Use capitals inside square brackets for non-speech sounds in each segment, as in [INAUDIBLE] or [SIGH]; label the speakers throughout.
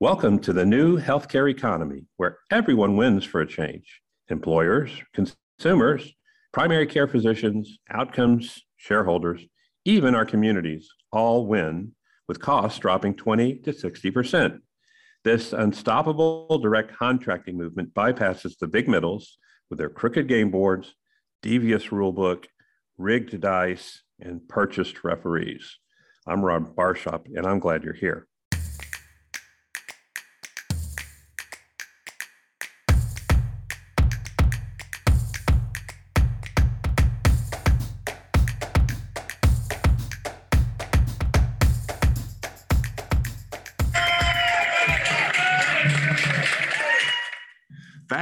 Speaker 1: Welcome to the new healthcare economy where everyone wins for a change employers, consumers, primary care physicians, outcomes, shareholders, even our communities all win with costs dropping 20 to 60%. This unstoppable direct contracting movement bypasses the big middles with their crooked game boards, devious rulebook, rigged dice, and purchased referees. I'm Rob Barshop, and I'm glad you're here.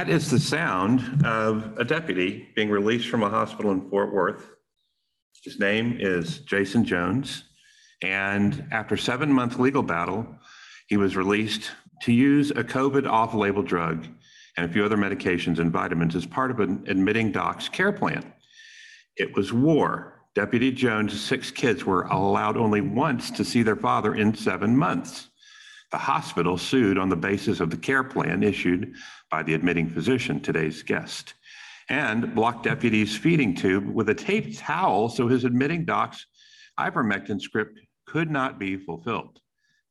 Speaker 1: That is the sound of a deputy being released from a hospital in Fort Worth. His name is Jason Jones. And after seven month legal battle, he was released to use a COVID off label drug and a few other medications and vitamins as part of an admitting doc's care plan. It was war. Deputy Jones' six kids were allowed only once to see their father in seven months. The hospital sued on the basis of the care plan issued by the admitting physician, today's guest, and blocked deputy's feeding tube with a taped towel so his admitting doc's ivermectin script could not be fulfilled.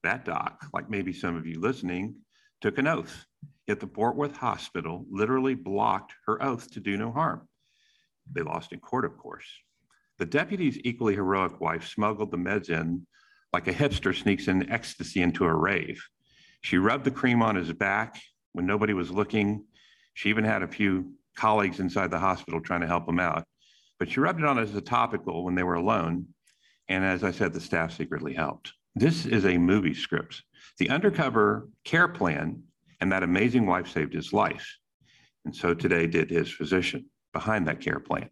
Speaker 1: That doc, like maybe some of you listening, took an oath. Yet the Fort Worth Hospital literally blocked her oath to do no harm. They lost in court, of course. The deputy's equally heroic wife smuggled the meds in like a hipster sneaks in ecstasy into a rave. She rubbed the cream on his back when nobody was looking. She even had a few colleagues inside the hospital trying to help him out. But she rubbed it on as a topical when they were alone. And as I said, the staff secretly helped. This is a movie script. The undercover care plan and that amazing wife saved his life. And so today did his physician behind that care plan.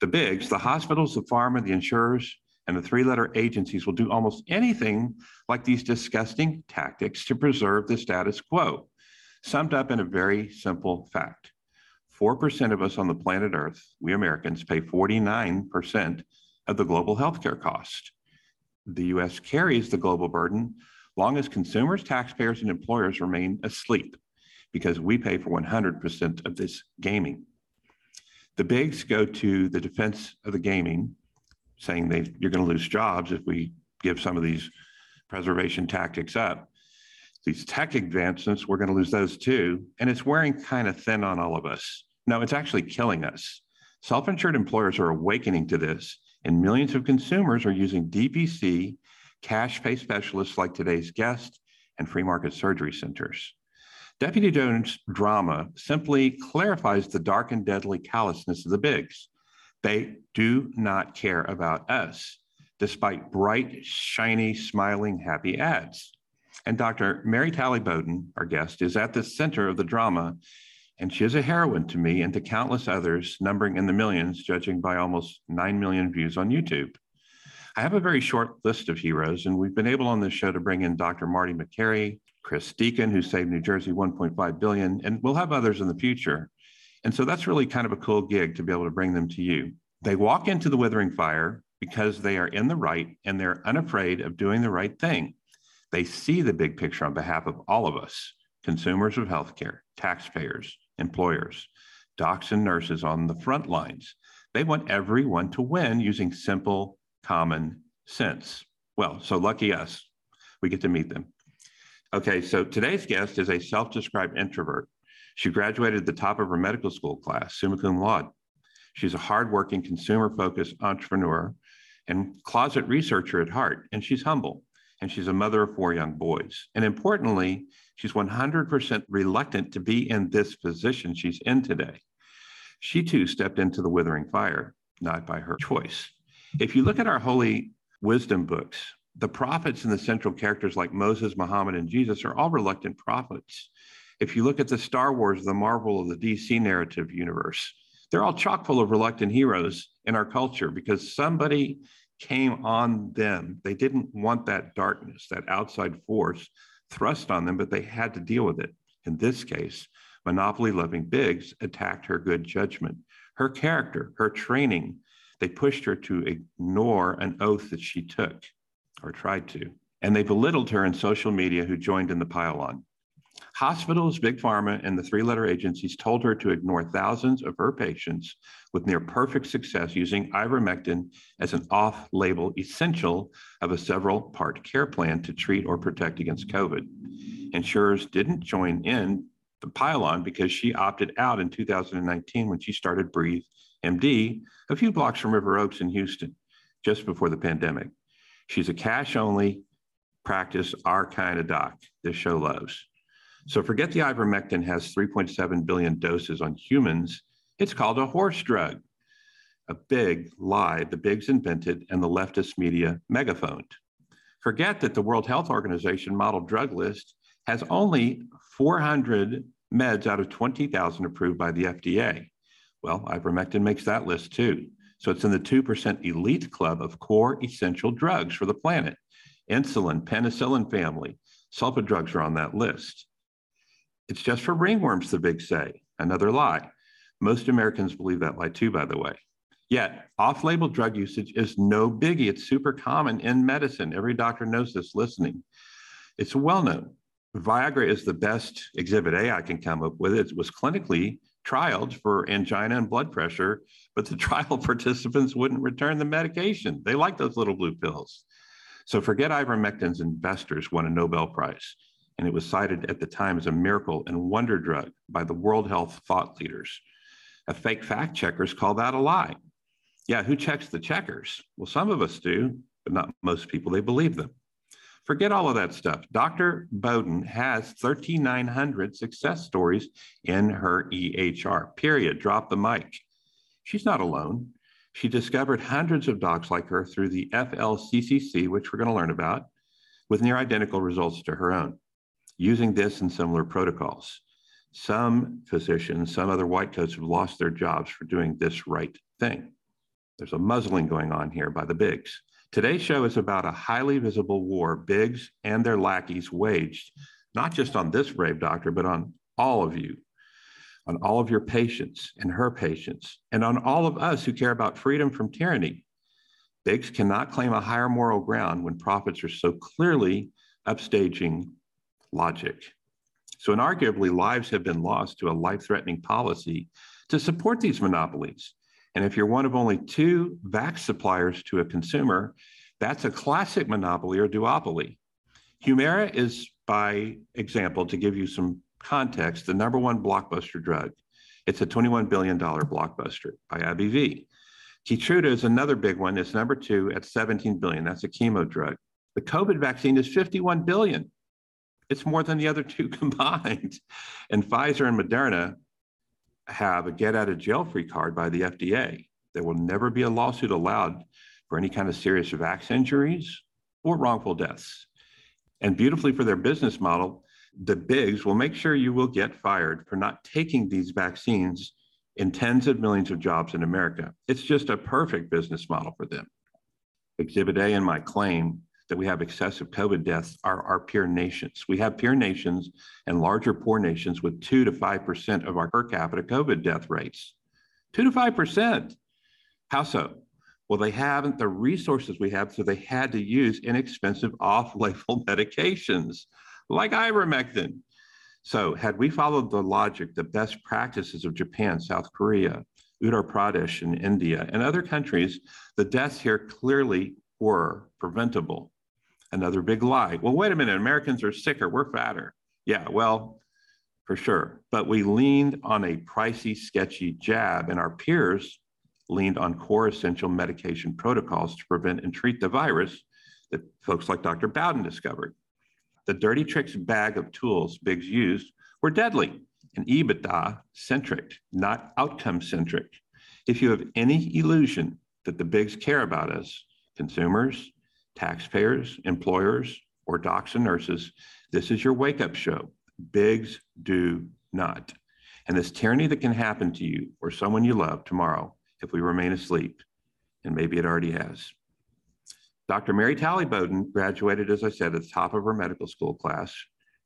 Speaker 1: The bigs, the hospitals, the pharma, the insurers, and the three letter agencies will do almost anything like these disgusting tactics to preserve the status quo. Summed up in a very simple fact 4% of us on the planet Earth, we Americans, pay 49% of the global healthcare cost. The US carries the global burden long as consumers, taxpayers, and employers remain asleep because we pay for 100% of this gaming. The bigs go to the defense of the gaming saying they you're going to lose jobs if we give some of these preservation tactics up. These tech advancements, we're going to lose those too. And it's wearing kind of thin on all of us. No, it's actually killing us. Self insured employers are awakening to this, and millions of consumers are using DPC cash pay specialists like today's guest and free market surgery centers. Deputy Jones' drama simply clarifies the dark and deadly callousness of the bigs. They do not care about us, despite bright, shiny, smiling, happy ads. And Dr. Mary Talley Bowden, our guest, is at the center of the drama, and she is a heroine to me and to countless others, numbering in the millions, judging by almost 9 million views on YouTube. I have a very short list of heroes, and we've been able on this show to bring in Dr. Marty Makary, Chris Deacon, who saved New Jersey 1.5 billion, and we'll have others in the future. And so that's really kind of a cool gig to be able to bring them to you. They walk into the withering fire because they are in the right and they're unafraid of doing the right thing. They see the big picture on behalf of all of us consumers of healthcare, taxpayers, employers, docs and nurses on the front lines. They want everyone to win using simple, common sense. Well, so lucky us, we get to meet them. Okay, so today's guest is a self described introvert she graduated at the top of her medical school class, summa cum laude. She's a hardworking, consumer focused entrepreneur and closet researcher at heart, and she's humble. And she's a mother of four young boys. And importantly, she's 100% reluctant to be in this position she's in today. She too stepped into the withering fire, not by her choice. If you look at our holy wisdom books, the prophets and the central characters like Moses, Muhammad, and Jesus are all reluctant prophets. If you look at the Star Wars, the Marvel, or the DC narrative universe, they're all chock full of reluctant heroes in our culture because somebody came on them. They didn't want that darkness, that outside force thrust on them, but they had to deal with it. In this case, monopoly loving Bigs attacked her good judgment, her character, her training. They pushed her to ignore an oath that she took or tried to. and they belittled her in social media who joined in the pile-on. Hospitals, Big Pharma, and the three-letter agencies told her to ignore thousands of her patients with near perfect success using ivermectin as an off-label essential of a several-part care plan to treat or protect against COVID. Insurers didn't join in the pile-on because she opted out in 2019 when she started Breathe MD a few blocks from River Oaks in Houston, just before the pandemic. She's a cash-only practice, our kind of doc this show loves. So forget the ivermectin has 3.7 billion doses on humans. It's called a horse drug. A big lie the bigs invented and the leftist media megaphoned. Forget that the World Health Organization model drug list has only 400 meds out of 20,000 approved by the FDA. Well, ivermectin makes that list too. So it's in the 2% elite club of core essential drugs for the planet. Insulin, penicillin family, sulfa drugs are on that list. It's just for ringworms, the big say. Another lie. Most Americans believe that lie too, by the way. Yet, off label drug usage is no biggie. It's super common in medicine. Every doctor knows this listening. It's well known. Viagra is the best exhibit A I can come up with. It was clinically trialed for angina and blood pressure, but the [LAUGHS] trial participants wouldn't return the medication. They like those little blue pills. So forget ivermectin's investors won a Nobel Prize and it was cited at the time as a miracle and wonder drug by the World Health thought leaders. A fake fact checkers call that a lie. Yeah, who checks the checkers? Well, some of us do, but not most people. They believe them. Forget all of that stuff. Dr. Bowden has 3,900 success stories in her EHR, period. Drop the mic. She's not alone. She discovered hundreds of docs like her through the FLCCC, which we're going to learn about, with near identical results to her own using this and similar protocols. Some physicians, some other white coats have lost their jobs for doing this right thing. There's a muzzling going on here by the bigs. Today's show is about a highly visible war bigs and their lackeys waged, not just on this brave doctor, but on all of you, on all of your patients and her patients, and on all of us who care about freedom from tyranny. Bigs cannot claim a higher moral ground when profits are so clearly upstaging logic. So, inarguably, lives have been lost to a life threatening policy to support these monopolies. And if you're one of only two vax suppliers to a consumer, that's a classic monopoly or duopoly. Humira is, by example, to give you some context, the number one blockbuster drug. It's a $21 billion blockbuster by AbbVie. Keytruda is another big one. It's number two at 17 billion. That's a chemo drug. The COVID vaccine is 51 billion. It's more than the other two [LAUGHS] combined. And Pfizer and Moderna have a get out of jail free card by the FDA. There will never be a lawsuit allowed for any kind of serious vax injuries or wrongful deaths. And beautifully for their business model, the bigs will make sure you will get fired for not taking these vaccines in tens of millions of jobs in America. It's just a perfect business model for them. Exhibit A in my claim that we have excessive COVID deaths are our peer nations. We have peer nations and larger poor nations with two to 5% of our per capita COVID death rates. Two to 5%. How so? Well, they haven't the resources we have, so they had to use inexpensive [LAUGHS] off label medications like ivermectin. So, had we followed the logic, the best practices of Japan, South Korea, Uttar Pradesh, and India, and other countries, the deaths here clearly were preventable. Another big lie. Well, wait a minute, Americans are sicker, we're fatter. Yeah, well, for sure. But we leaned on a pricey, sketchy jab, and our peers leaned on core essential medication protocols to prevent and treat the virus that folks like Dr. Bowden discovered. The dirty tricks bag of tools Bigs used were deadly and EBITDA centric, not outcome centric. If you have any illusion that the Bigs care about us, consumers, taxpayers, employers, or docs and nurses, this is your wake up show. Bigs do not. And this tyranny that can happen to you or someone you love tomorrow if we remain asleep, and maybe it already has. Dr. Mary Talley Bowden graduated, as I said, at the top of her medical school class.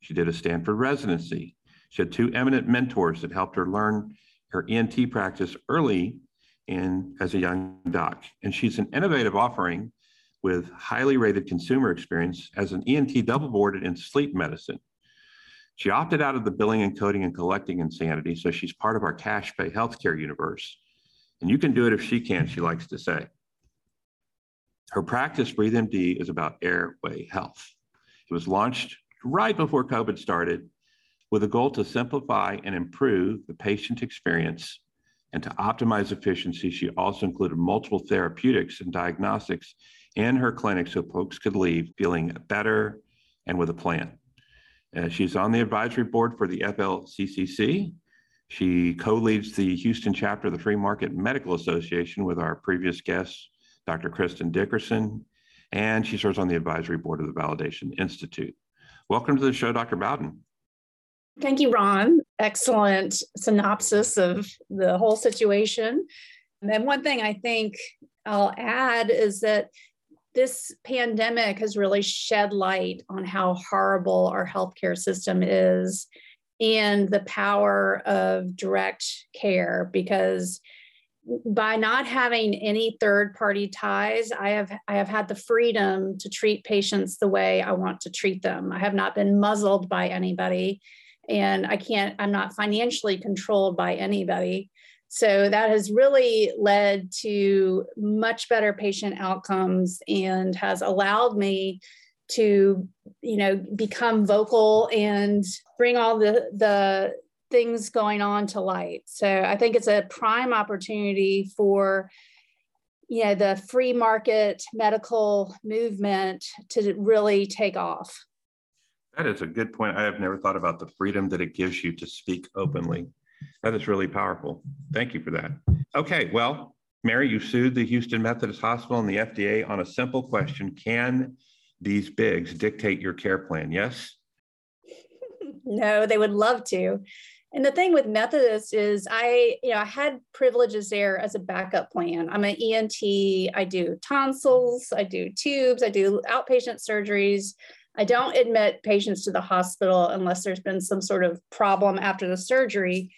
Speaker 1: She did a Stanford residency. She had two eminent mentors that helped her learn her ENT practice early in as a young doc. And she's an innovative offering with highly rated consumer experience as an ENT double boarded in sleep medicine. She opted out of the billing and coding and collecting insanity, so she's part of our cash pay healthcare universe. And you can do it if she can, she likes to say. Her practice, Breathe MD, is about airway health. It was launched right before COVID started with a goal to simplify and improve the patient experience and to optimize efficiency. She also included multiple therapeutics and diagnostics in her clinic so folks could leave feeling better and with a plan. Uh, she's on the advisory board for the FLCCC. She co leads the Houston chapter of the Free Market Medical Association with our previous guest, Dr. Kristen Dickerson, and she serves on the advisory board of the Validation Institute. Welcome to the show, Dr. Bowden.
Speaker 2: Thank you, Ron. Excellent synopsis of the whole situation. And one thing I think I'll add is that this pandemic has really shed light on how horrible our healthcare system is and the power of direct care because by not having any third party ties i have i have had the freedom to treat patients the way i want to treat them. I have not been muzzled by anybody and i can't i'm not financially controlled by anybody so that has really led to much better patient outcomes and has allowed me to you know become vocal and bring all the the things going on to light. So i think it's a prime opportunity for you know the free market medical movement to really take off.
Speaker 1: That is a good point. I have never thought about the freedom that it gives you to speak openly that is really powerful. Thank you for that. Okay, well, Mary, you sued the Houston Methodist Hospital and the FDA on a simple question Can these bigs dictate your care plan? Yes? [LAUGHS]
Speaker 2: no, they would love to. And the thing with Methodist is I, you know, I had privileges there as a backup plan. I'm an ENT, I do tonsils, I do tubes, I do outpatient surgeries. I don't admit patients to the hospital unless there's been some sort of problem after the surgery.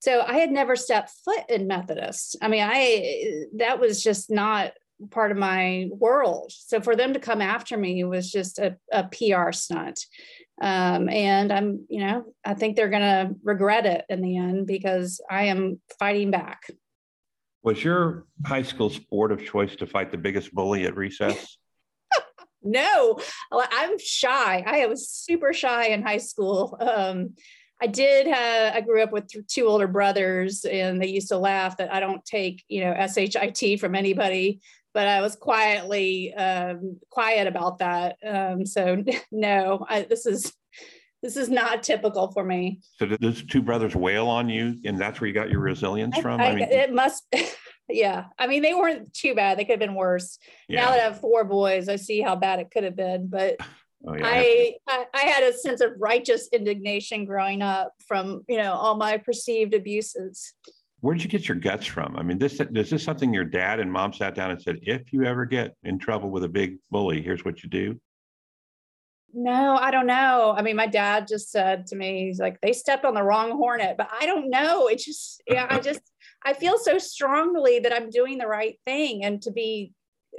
Speaker 2: So I had never stepped foot in Methodist. I mean, I that was just not part of my world. So for them to come after me was just a, a PR stunt. Um, and I'm, you know, I think they're going to regret it in the end because I am fighting back.
Speaker 1: Was your high school sport of choice to fight the biggest bully at recess? [LAUGHS]
Speaker 2: no, I'm shy. I was super shy in high school. Um, I did have, I grew up with two older brothers and they used to laugh that I don't take, you know, SHIT from anybody, but I was quietly um, quiet about that. Um, so [LAUGHS] no, I, this is, this is not typical for me.
Speaker 1: So did those two brothers wail on you and that's where you got your resilience from?
Speaker 2: I, I, I mean, it must, [LAUGHS] yeah. I mean, they weren't too bad. They could have been worse. Yeah. Now that I have four boys, I see how bad it could have been, but [LAUGHS] Oh, yeah. I, I, I had a sense of righteous indignation growing up from you know all my perceived abuses.
Speaker 1: Where did you get your guts from? I mean, this is this something your dad and mom sat down and said, if you ever get in trouble with a big bully, here's what you do?
Speaker 2: No, I don't know. I mean, my dad just said to me, he's like, they stepped on the wrong hornet, but I don't know. It just, yeah, I [LAUGHS] just, I feel so strongly that I'm doing the right thing and to be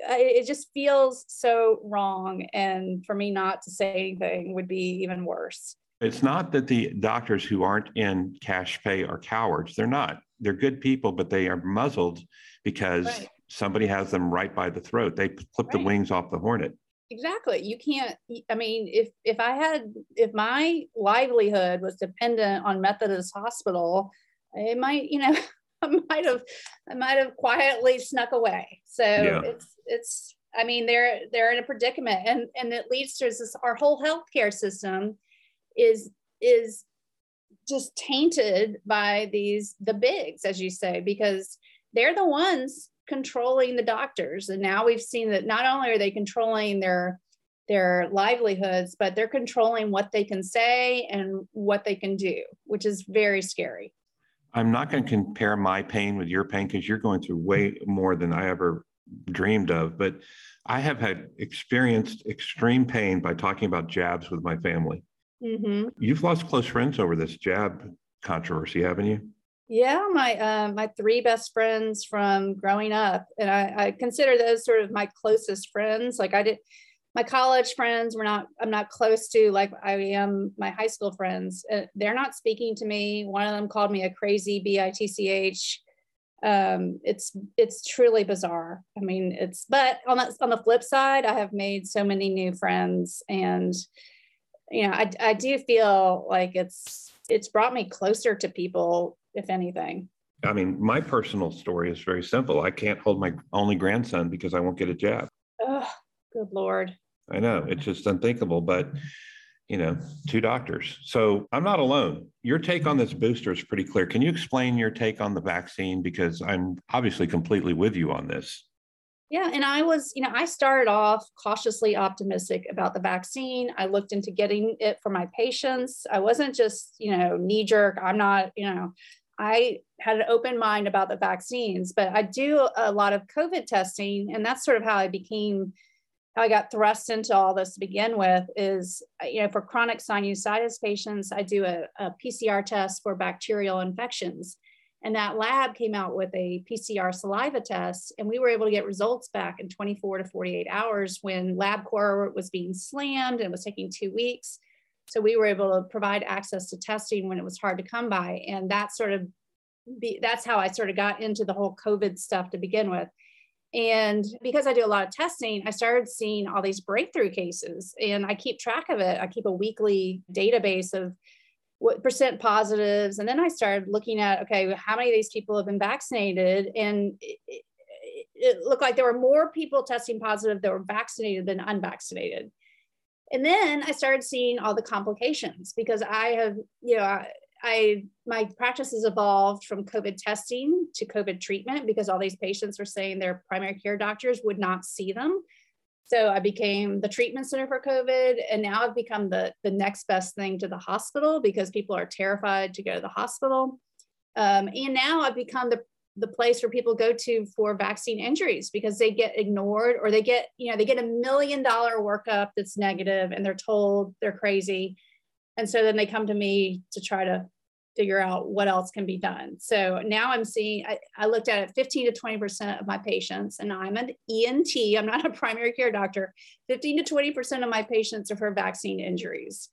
Speaker 2: it just feels so wrong. And for me not to say anything would be even worse.
Speaker 1: It's not that the doctors who aren't in cash pay are cowards. They're not. They're good people, but they are muzzled because right. somebody has them right by the throat. They clip right. the wings off the hornet.
Speaker 2: Exactly. You can't. I mean, if if I had, if my livelihood was dependent on Methodist Hospital, it might, you know, [LAUGHS] [LAUGHS] I might have I might have quietly snuck away. So yeah. it's it's I mean they're they're in a predicament and and it leads to this our whole healthcare system is is just tainted by these the bigs as you say because they're the ones controlling the doctors and now we've seen that not only are they controlling their their livelihoods but they're controlling what they can say and what they can do which is very scary
Speaker 1: I'm not going to compare my pain with your pain because you're going through way more than I ever dreamed of. But I have had experienced extreme pain by talking about jabs with my family. Mm-hmm. You've lost close friends over this jab controversy, haven't you?
Speaker 2: Yeah, my uh, my three best friends from growing up, and I, I consider those sort of my closest friends. Like I did, my college friends were not. I'm not close to like I am my high school friends. Uh, they're not speaking to me. One of them called me a crazy bitch. Um, it's it's truly bizarre. I mean, it's but on the on the flip side, I have made so many new friends, and you know, I I do feel like it's it's brought me closer to people if anything.
Speaker 1: I mean, my personal story is very simple. I can't hold my only grandson because I won't get a jab.
Speaker 2: Oh, good Lord.
Speaker 1: I know it's just unthinkable, but you know, two doctors. So I'm not alone. Your take on this booster is pretty clear. Can you explain your take on the vaccine? Because I'm obviously completely with you on this.
Speaker 2: Yeah, and I was, you know, I started off cautiously optimistic about the vaccine. I looked into getting it for my patients. I wasn't just, you know, knee jerk. I'm not, you know, I had an open mind about the vaccines, but I do a lot of COVID testing. And that's sort of how I became, how I got thrust into all this to begin with is, you know, for chronic sinusitis patients, I do a, a PCR test for bacterial infections. And that lab came out with a PCR saliva test, and we were able to get results back in 24 to 48 hours when LabCorp was being slammed and it was taking two weeks. So we were able to provide access to testing when it was hard to come by. And that sort of be, that's how I sort of got into the whole COVID stuff to begin with. And because I do a lot of testing, I started seeing all these breakthrough cases and I keep track of it. I keep a weekly database of what percent positives. And then I started looking at, okay, how many of these people have been vaccinated? And it, it, looked like there were more people testing positive that were vaccinated than unvaccinated. And then I started seeing all the complications because I have, you know, I, I my practice has evolved from COVID testing to COVID treatment because all these patients were saying their primary care doctors would not see them. So I became the treatment center for COVID, and now I've become the the next best thing to the hospital because people are terrified to go to the hospital. Um, and now I've become the the place where people go to for vaccine injuries because they get ignored or they get you know they get a million dollar workup that's negative and they're told they're crazy and so then they come to me to try to figure out what else can be done so now i'm seeing i, I looked at it 15 to 20 percent of my patients and i'm an ent i'm not a primary care doctor 15 to 20 percent of my patients are for vaccine injuries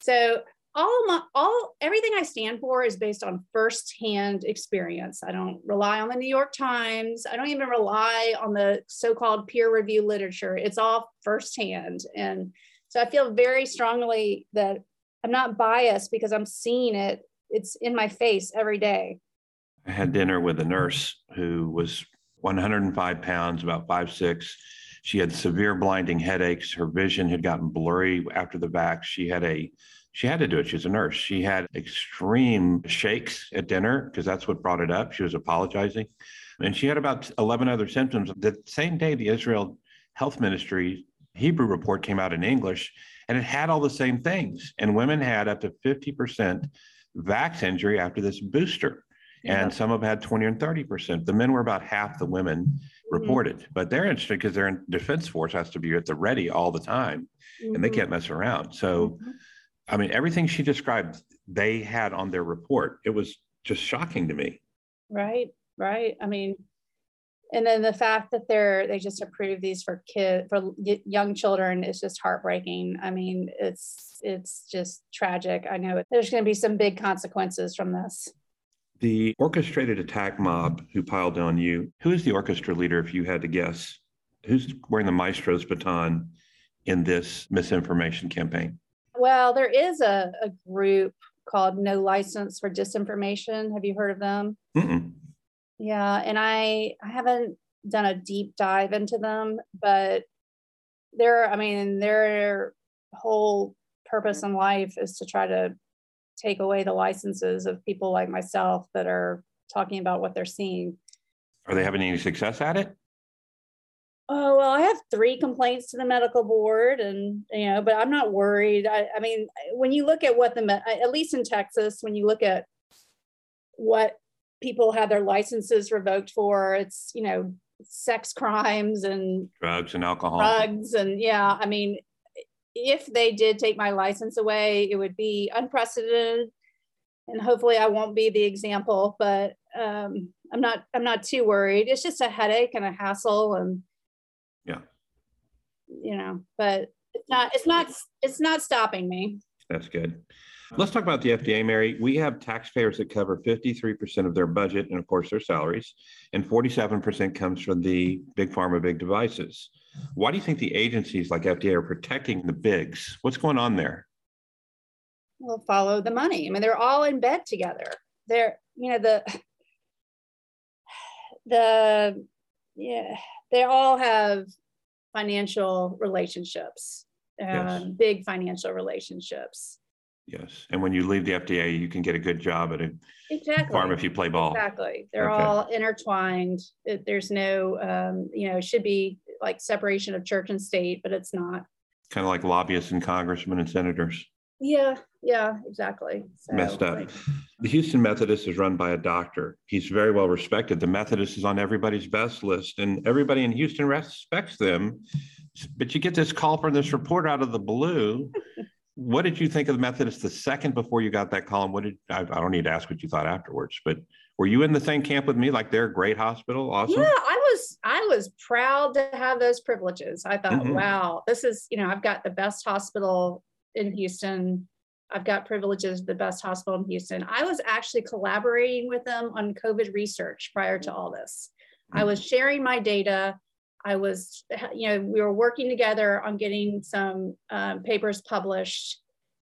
Speaker 2: so all my all everything I stand for is based on firsthand experience. I don't rely on the New York Times. I don't even rely on the so-called peer review literature. It's all firsthand. And so I feel very strongly that I'm not biased because I'm seeing it. It's in my face every day.
Speaker 1: I had dinner with a nurse who was 105 pounds, about five six. She had severe blinding headaches. Her vision had gotten blurry after the vax. She had a she had to do it. She was a nurse. She had extreme shakes at dinner because that's what brought it up. She was apologizing. And she had about 11 other symptoms. The same day, the Israel Health Ministry Hebrew report came out in English, and it had all the same things. And women had up to 50% vax injury after this booster. Yeah. And some have had 20 and 30%. The men were about half the women mm-hmm. reported, mm-hmm. but they're interested because their defense force has to be at the ready all the time mm-hmm. and they mm-hmm. can't mess around. So, mm-hmm I mean, everything she described, they had on their report. It was just shocking to me.
Speaker 2: Right, right. I mean, and then the fact that they're they just approved these for kid for young children is just heartbreaking. I mean, it's it's just tragic. I know there's going to be some big consequences from this.
Speaker 1: The orchestrated attack mob who piled on you. Who is the orchestra leader? If you had to guess, who's wearing the maestro's baton in this misinformation campaign?
Speaker 2: Well, there is a, a group called No License for Disinformation. Have you heard of them? Mm-mm. Yeah, and I I haven't done a deep dive into them, but their I mean their whole purpose in life is to try to take away the licenses of people like myself that are talking about what they're seeing.
Speaker 1: Are they having any success at it?
Speaker 2: oh well i have three complaints to the medical board and you know but i'm not worried i, I mean when you look at what the at least in texas when you look at what people have their licenses revoked for it's you know sex crimes and
Speaker 1: drugs and alcohol
Speaker 2: drugs and yeah i mean if they did take my license away it would be unprecedented and hopefully I won't be the example, but um, I'm not I'm not too worried. It's just a headache and a hassle and
Speaker 1: yeah.
Speaker 2: You know, but it's not it's not it's not stopping me.
Speaker 1: That's good. Let's talk about the FDA, Mary. We have taxpayers that cover 53% of their budget and, of course, their salaries, and 47% comes from the big pharma, big devices. Why do you think the agencies like FDA are protecting the bigs? What's going on there?
Speaker 2: Well, follow the money. I mean, they're all in bed together. They're, you know, the [SIGHS] the yeah, they all have financial relationships, um, yes. big financial relationships.
Speaker 1: Yes, and when you leave the FDA, you can get a good job at a exactly. farm if you play ball.
Speaker 2: Exactly, they're okay. all intertwined. There's no, um, you know, it should be like separation of church and state, but it's not.
Speaker 1: Kind of like lobbyists and congressmen and senators.
Speaker 2: Yeah, yeah, exactly.
Speaker 1: So, Messed up. Like, the Houston Methodist is run by a doctor. He's very well respected. The Methodist is on everybody's best list, and everybody in Houston respects them. But you get this call from this reporter out of the blue. What did you think of the Methodist the second before you got that column? What did I, I don't need to ask what you thought afterwards, but were you in the same camp with me? Like they're a great hospital, awesome.
Speaker 2: Yeah, I was. I was proud to have those privileges. I thought, mm-hmm. wow, this is you know I've got the best hospital in Houston. I've got privileges, the best hospital in Houston. I was actually collaborating with them on COVID research prior to all this. I was sharing my data. I was, you know, we were working together on getting some um, papers published.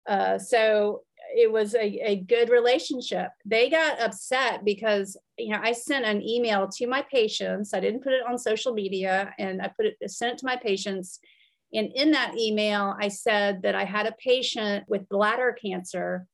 Speaker 2: Uh, so it was a, a good relationship. They got upset because, you know, I sent an email to my patients. I didn't put it on social media and I put it, sent it to my patients and in that email, I said that I had a patient with bladder cancer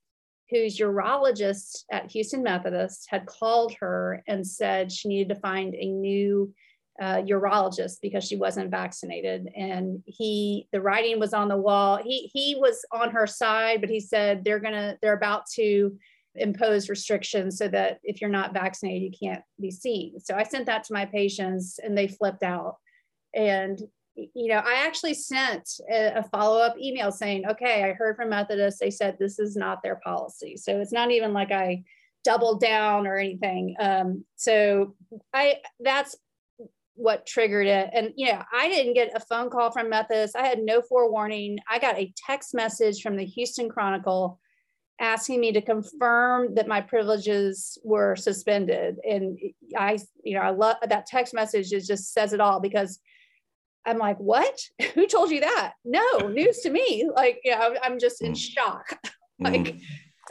Speaker 2: whose urologist at Houston Methodist had called her and said she needed to find a new uh, urologist because she wasn't vaccinated. And he, the writing was on the wall. He he was on her side, but he said they're gonna they're about to impose restrictions so that if you're not vaccinated, you can't be seen. So I sent that to my patients, and they flipped out. And you know, I actually sent a, a follow up email saying, okay, I heard from Methodist. They said this is not their policy. So it's not even like I doubled down or anything. Um, so I, that's what triggered it. And, you know, I didn't get a phone call from Methodist. I had no forewarning. I got a text message from the Houston Chronicle asking me to confirm that my privileges were suspended. And I, you know, I love that text message. It just says it all because I'm like, what? [LAUGHS] Who told you that? No, news to me. Like, yeah, I'm just in mm. shock. [LAUGHS] like, mm.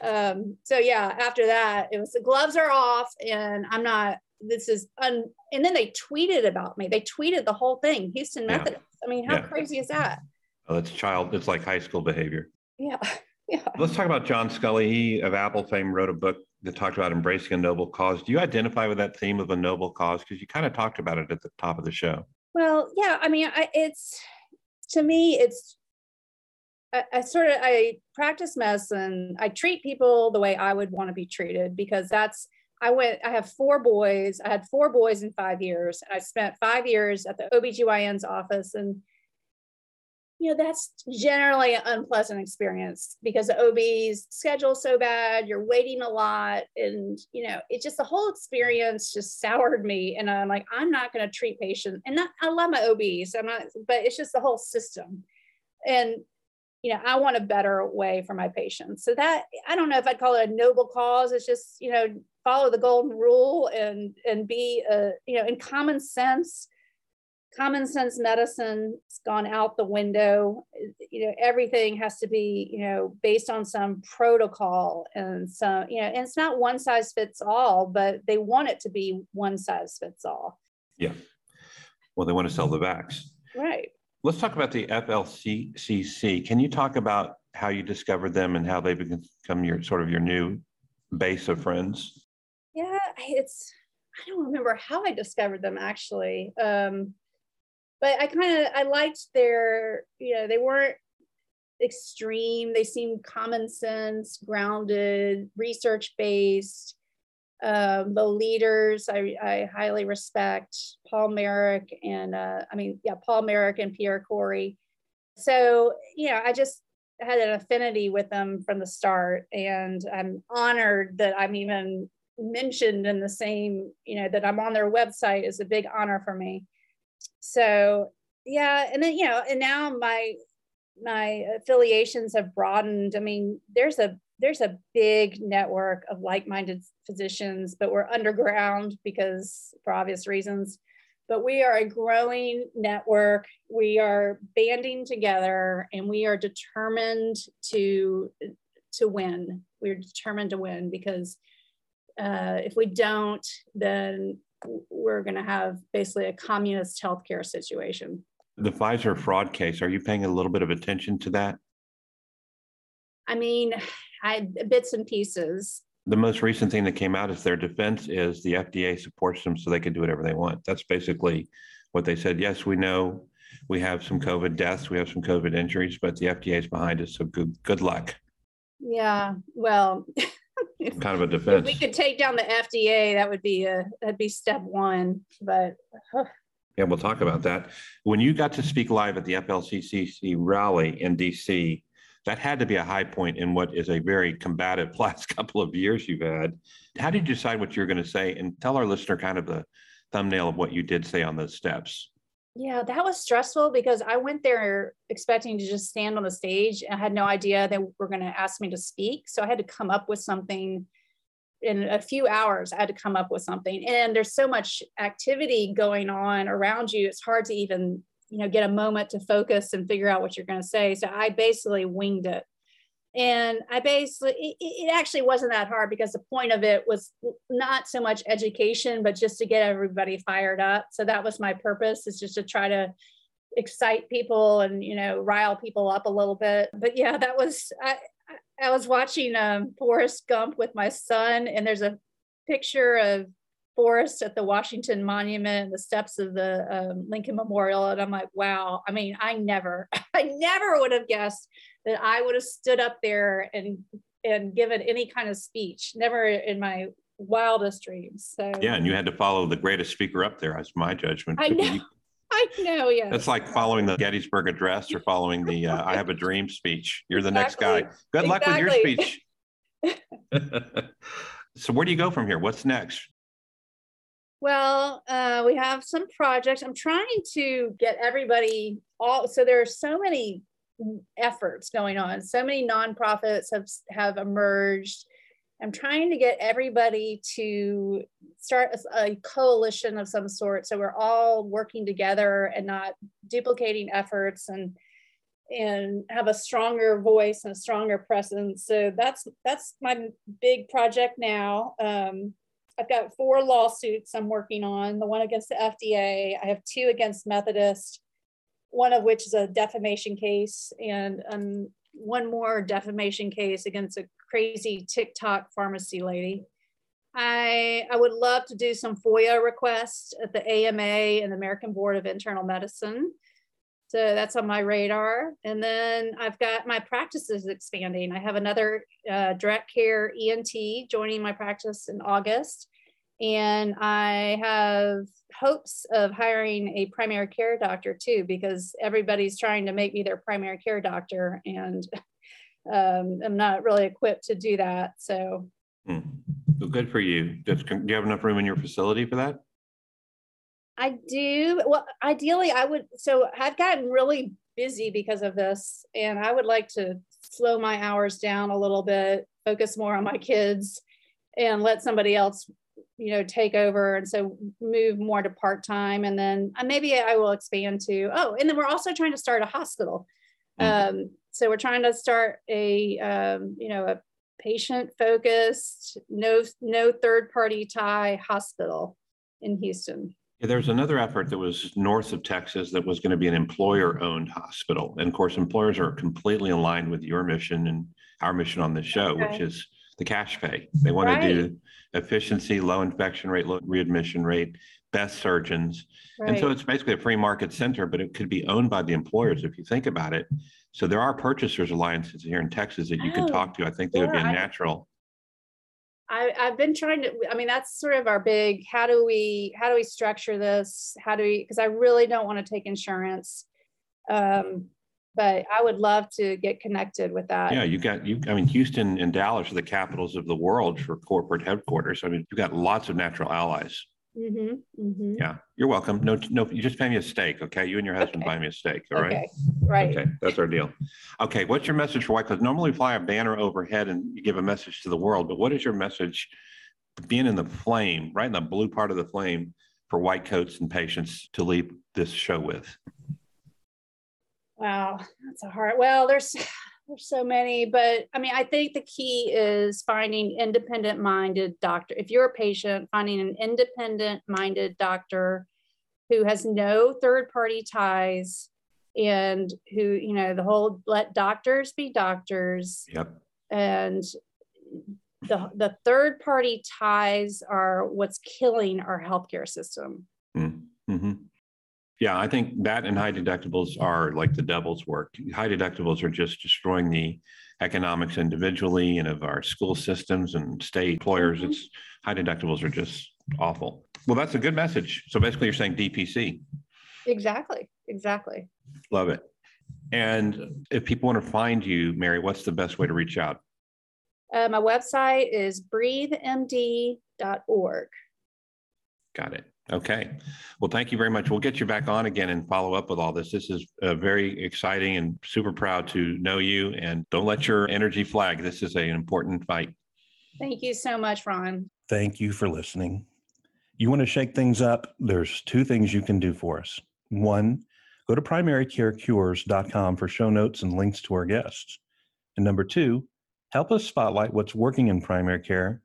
Speaker 2: um, so yeah, after that, it was the gloves are off and I'm not, this is, un, and then they tweeted about me. They tweeted the whole thing, Houston Methodist. Yeah. I mean, how yeah. crazy is that?
Speaker 1: Oh, it's child, it's like high school behavior.
Speaker 2: Yeah. [LAUGHS] Yeah.
Speaker 1: Let's talk about John Sculley. He of Apple fame wrote a book that talked about embracing a noble cause. Do you identify with that theme of a noble cause? Because you kind of talked about it at the top of the show.
Speaker 2: Well, yeah, I mean, I, it's to me, it's I, I, sort of I practice medicine. I treat people the way I would want to be treated because that's I went. I have four boys. I had four boys in five years, and I spent five years at the OBGYN's office, and you know, that's generally an unpleasant experience because the OB's schedule so bad, you're waiting a lot. And, you know, it just the whole experience just soured me. And I'm like, I'm not going to treat patients. And not, I love my OBs. I'm not, but it's just the whole system. And, you know, I want a better way for my patients. So that I don't know if I'd call it a noble cause. It's just, you know, follow the golden rule and and be a, you know, in common sense common sense medicine's gone out the window. You know everything has to be you know based on some protocol and some you know and it's not one size fits all but they want it to be one size fits all.
Speaker 1: Yeah. Well they want to sell the vax.
Speaker 2: Right.
Speaker 1: Let's talk about the flccc can you talk about how you discovered them and how they've become your sort of your new base of friends
Speaker 2: it's i don't remember how i discovered them actually um but I kind of I liked their you know they weren't extreme. They seemed common sense, grounded, research based. Um, the leaders I, I, highly respect Paul Marik and uh, I mean yeah Paul Marik and Pierre Kory. So you know I just had an affinity with them from the start, and I'm honored that I'm even mentioned in the same, you know, that I'm on their website is a big honor for me. So yeah, and then you know, and now my my affiliations have broadened. I mean, there's a there's a big network of like-minded physicians, but we're underground because for obvious reasons. But we are a growing network. We are banding together and we are determined to to win. We're determined to win because uh, if we don't, then we're going to have basically a communist healthcare situation.
Speaker 1: The Pfizer fraud case, are you paying a little bit of attention to that?
Speaker 2: I mean, I bits and pieces.
Speaker 1: The most recent thing that came out is their defense is the FDA supports them so they can do whatever they want. That's basically what they said. Yes, we know we have some COVID deaths, we have some COVID injuries, but the FDA is behind us. So good good luck.
Speaker 2: Yeah, well, [LAUGHS] [LAUGHS]
Speaker 1: kind of a defense.
Speaker 2: If we could take down the FDA, that would be a that'd be step one. But
Speaker 1: yeah, we'll talk about that. When you got to speak live at the FLCCC rally in DC, that had to be a high point in what is a very combative [LAUGHS] last couple of years you've had. How did you decide what you're going to say? And tell our listener kind of the thumbnail of what you did say on those steps.
Speaker 2: Yeah, that was stressful because I went there expecting to just stand on the stage. I had no idea they were going to ask me to speak. So I had to come up with something in a few hours. I had to come up with something. And there's so much activity going on around you. It's hard to even, you know, get a moment to focus and figure out what you're going to say. So I basically winged it and i basically it, it, actually wasn't that hard because the point of it was not so much education but just to get everybody fired up. So that was my purpose is just to try to excite people and you know rile people up a little bit. But yeah that was i i was watching um forrest gump with my son and there's a picture of forrest at the washington monument and the steps of the um, lincoln memorial and i'm like wow. I mean i never [LAUGHS] i never would have guessed that I would have stood up there and and given any kind of speech. Never in my wildest dreams. So
Speaker 1: yeah, and you had to follow the greatest speaker up there. That's my judgment.
Speaker 2: I know. [LAUGHS] I know. Yeah.
Speaker 1: That's like following the Gettysburg Address or following the uh, "I Have a Dream" speech. You're the next guy. Good luck with your speech. [LAUGHS] so where do you go from here? What's next?
Speaker 2: Well, uh, we have some projects. I'm trying to get everybody all. So there are so many efforts going on. So many nonprofits have have emerged. I'm trying to get everybody to start a, a, coalition of some sort, so we're all working together and not duplicating efforts and and have a stronger voice and a stronger presence. So that's that's my big project now. Um, I've got four lawsuits I'm working on. The one against the FDA. I have two against Methodist one of which is a defamation case and um, one more defamation case against a crazy TikTok pharmacy lady. I, I would love to do some FOIA requests at the AMA and the American Board of Internal Medicine. So that's on my radar. And then I've got my practices expanding. I have another uh, direct care ENT joining my practice in August. And I have hopes of hiring a primary care doctor too, because everybody's trying to make me their primary care doctor. And [LAUGHS] um, I'm not really equipped to do that. So,
Speaker 1: hmm. well, good for you. do you have enough room in your facility for that?
Speaker 2: I do. Well, ideally, I would. So I've gotten really busy because of this, and I would like to slow my hours down a little bit, focus more on my kids, and let somebody else you know take over and so move more to part-time and then uh, maybe i will expand to oh and then we're also trying to start a hospital mm-hmm. um, so we're trying to start a um, you know a patient focused no no third party tie hospital in houston
Speaker 1: yeah, there's another effort that was north of Texas that was going to be an employer owned hospital. And of course, employers are completely aligned with your mission and our mission on this show, okay. which is the cash pay. They want right. to do efficiency, low infection rate, low readmission rate, best surgeons. Right. And so it's basically a free market center, but it could be owned by the employers if you think about it. So there are purchasers alliances here in Texas that you oh, can talk to. I think they would be a natural.
Speaker 2: I, I've been trying to, I mean, that's sort of our big, how do we, how do we structure this? How do we, because I really don't want to take insurance. Um, but I would love to get connected with that.
Speaker 1: Yeah, you got, you, I mean, Houston and Dallas are the capitals of the world for corporate headquarters. I mean, you've got lots of natural allies.
Speaker 2: hmm hmm
Speaker 1: Yeah, you're welcome. No, no, you just pay me a steak, okay? You and your husband
Speaker 2: Okay.
Speaker 1: buy me a steak, all right?
Speaker 2: Okay, right.
Speaker 1: Okay, that's our deal. Okay, what's your message for white? Because normally we fly a banner overhead and you give a message to the world, but what is your message? Being in the flame, right in the blue part of the flame for white coats and patients to leave this show with?
Speaker 2: Wow, that's a hard. Well, there's there's so many, but I mean, I think the key is finding independent minded doctor. If you're a patient, finding an independent minded doctor who has no third party ties and who, you know, the whole let doctors be doctors
Speaker 1: Yep.
Speaker 2: and the the third party ties are what's killing our healthcare system.
Speaker 1: hmm Yeah, I think that and high deductibles are like the devil's work. High deductibles are just destroying the economics individually and of our school systems and state employers.
Speaker 2: Mhm.
Speaker 1: It's high deductibles are just awful. Well, that's a good message. So basically you're saying DPC.
Speaker 2: Exactly. Exactly.
Speaker 1: Love it. And if people want to find you, Mary, what's the best way to reach out?
Speaker 2: Uh, my website is breathemd.org.
Speaker 1: Got it. Okay. Well, thank you very much. We'll get you back on again and follow up with all this. This is uh, very exciting and super proud to know you. And don't let your energy flag. This is an important fight.
Speaker 2: Thank you so much, Ron.
Speaker 3: Thank you for listening. You want to shake things up? There's two things you can do for us. One, go to primarycarecures.com for show notes and links to our guests. And number two, help us spotlight what's working in primary care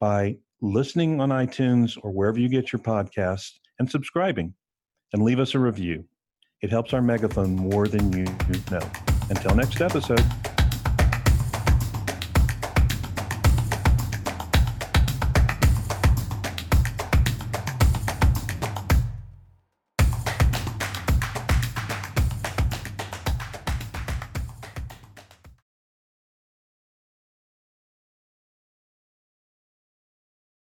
Speaker 3: by listening on iTunes or wherever you get your podcasts and subscribing and leave us a review. It helps our megaphone more than you know. Until next episode.